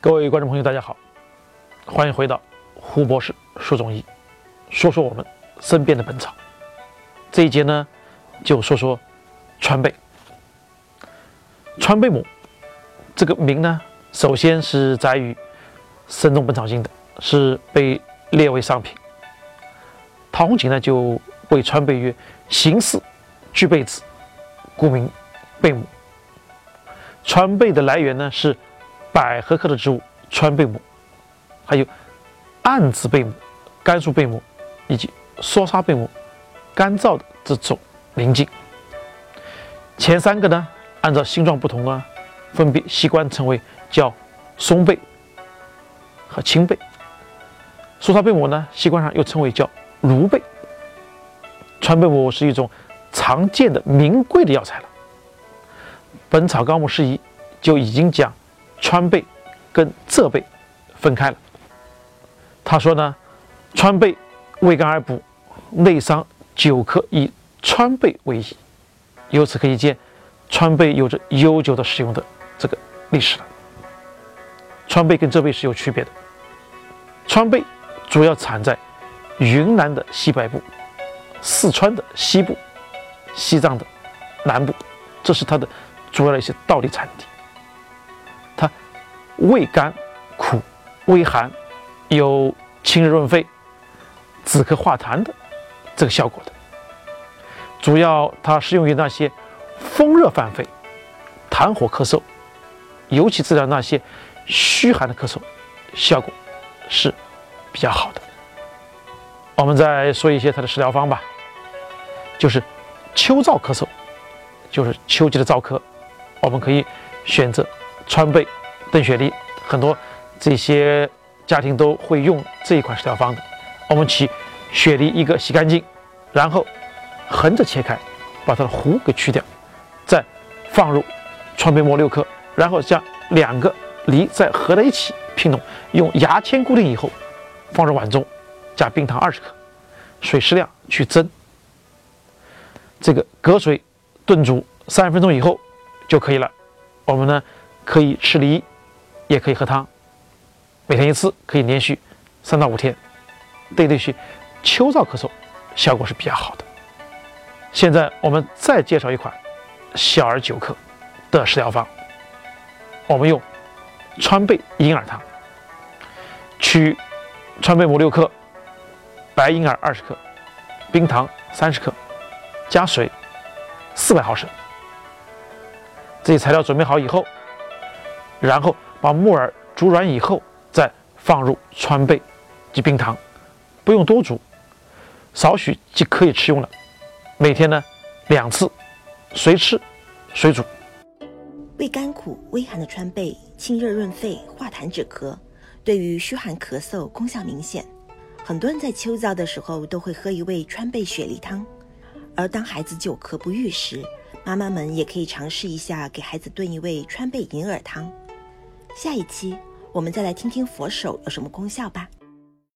各位观众朋友，大家好，欢迎回到胡博士说中医，说说我们身边的本草。这一节呢，就说说川贝。川贝母这个名呢，首先是载于《神农本草经》的，是被列为上品。陶弘景呢，就为川贝曰：“形似巨贝子，故名贝母。”川贝的来源呢是。百合科的植物川贝母，还有暗紫贝母、甘肃贝母以及梭沙贝母，干燥的这种鳞茎。前三个呢，按照形状不同啊，分别习惯称为叫松贝和青贝。梭沙贝母呢，习惯上又称为叫芦贝。川贝母是一种常见的名贵的药材了，《本草纲目释疑》就已经讲。川贝跟浙贝分开了。他说呢，川贝味甘而补，内伤久咳以川贝为宜。由此可以见，川贝有着悠久的使用的这个历史了。川贝跟浙贝是有区别的。川贝主要产在云南的西北部、四川的西部、西藏的南部，这是它的主要的一些道地产地。味甘苦，微寒，有清热润肺、止咳化痰的这个效果的。主要它适用于那些风热犯肺、痰火咳嗽，尤其治疗那些虚寒的咳嗽，效果是比较好的。我们再说一些它的食疗方吧，就是秋燥咳嗽，就是秋季的燥咳，我们可以选择川贝。炖雪梨，很多这些家庭都会用这一款食疗方的。我们取雪梨一个洗干净，然后横着切开，把它的核给去掉，再放入川贝末六克，然后将两个梨再合在一起拼拢，用牙签固定以后，放入碗中，加冰糖二十克，水适量去蒸。这个隔水炖煮三十分钟以后就可以了。我们呢可以吃梨。也可以喝汤，每天一次，可以连续三到五天，对这些秋燥咳嗽效果是比较好的。现在我们再介绍一款小儿久咳的食疗方，我们用川贝银耳汤，取川贝母六克，白银耳二十克，冰糖三十克，加水四百毫升。这些材料准备好以后，然后。把木耳煮软以后，再放入川贝及冰糖，不用多煮，少许即可以吃用了。每天呢两次，随吃随煮。味甘苦微寒的川贝，清热润肺、化痰止咳，对于虚寒咳嗽功效明显。很多人在秋燥的时候都会喝一味川贝雪梨汤，而当孩子久咳不愈时，妈妈们也可以尝试一下给孩子炖一味川贝银耳汤。下一期我们再来听听佛手有什么功效吧。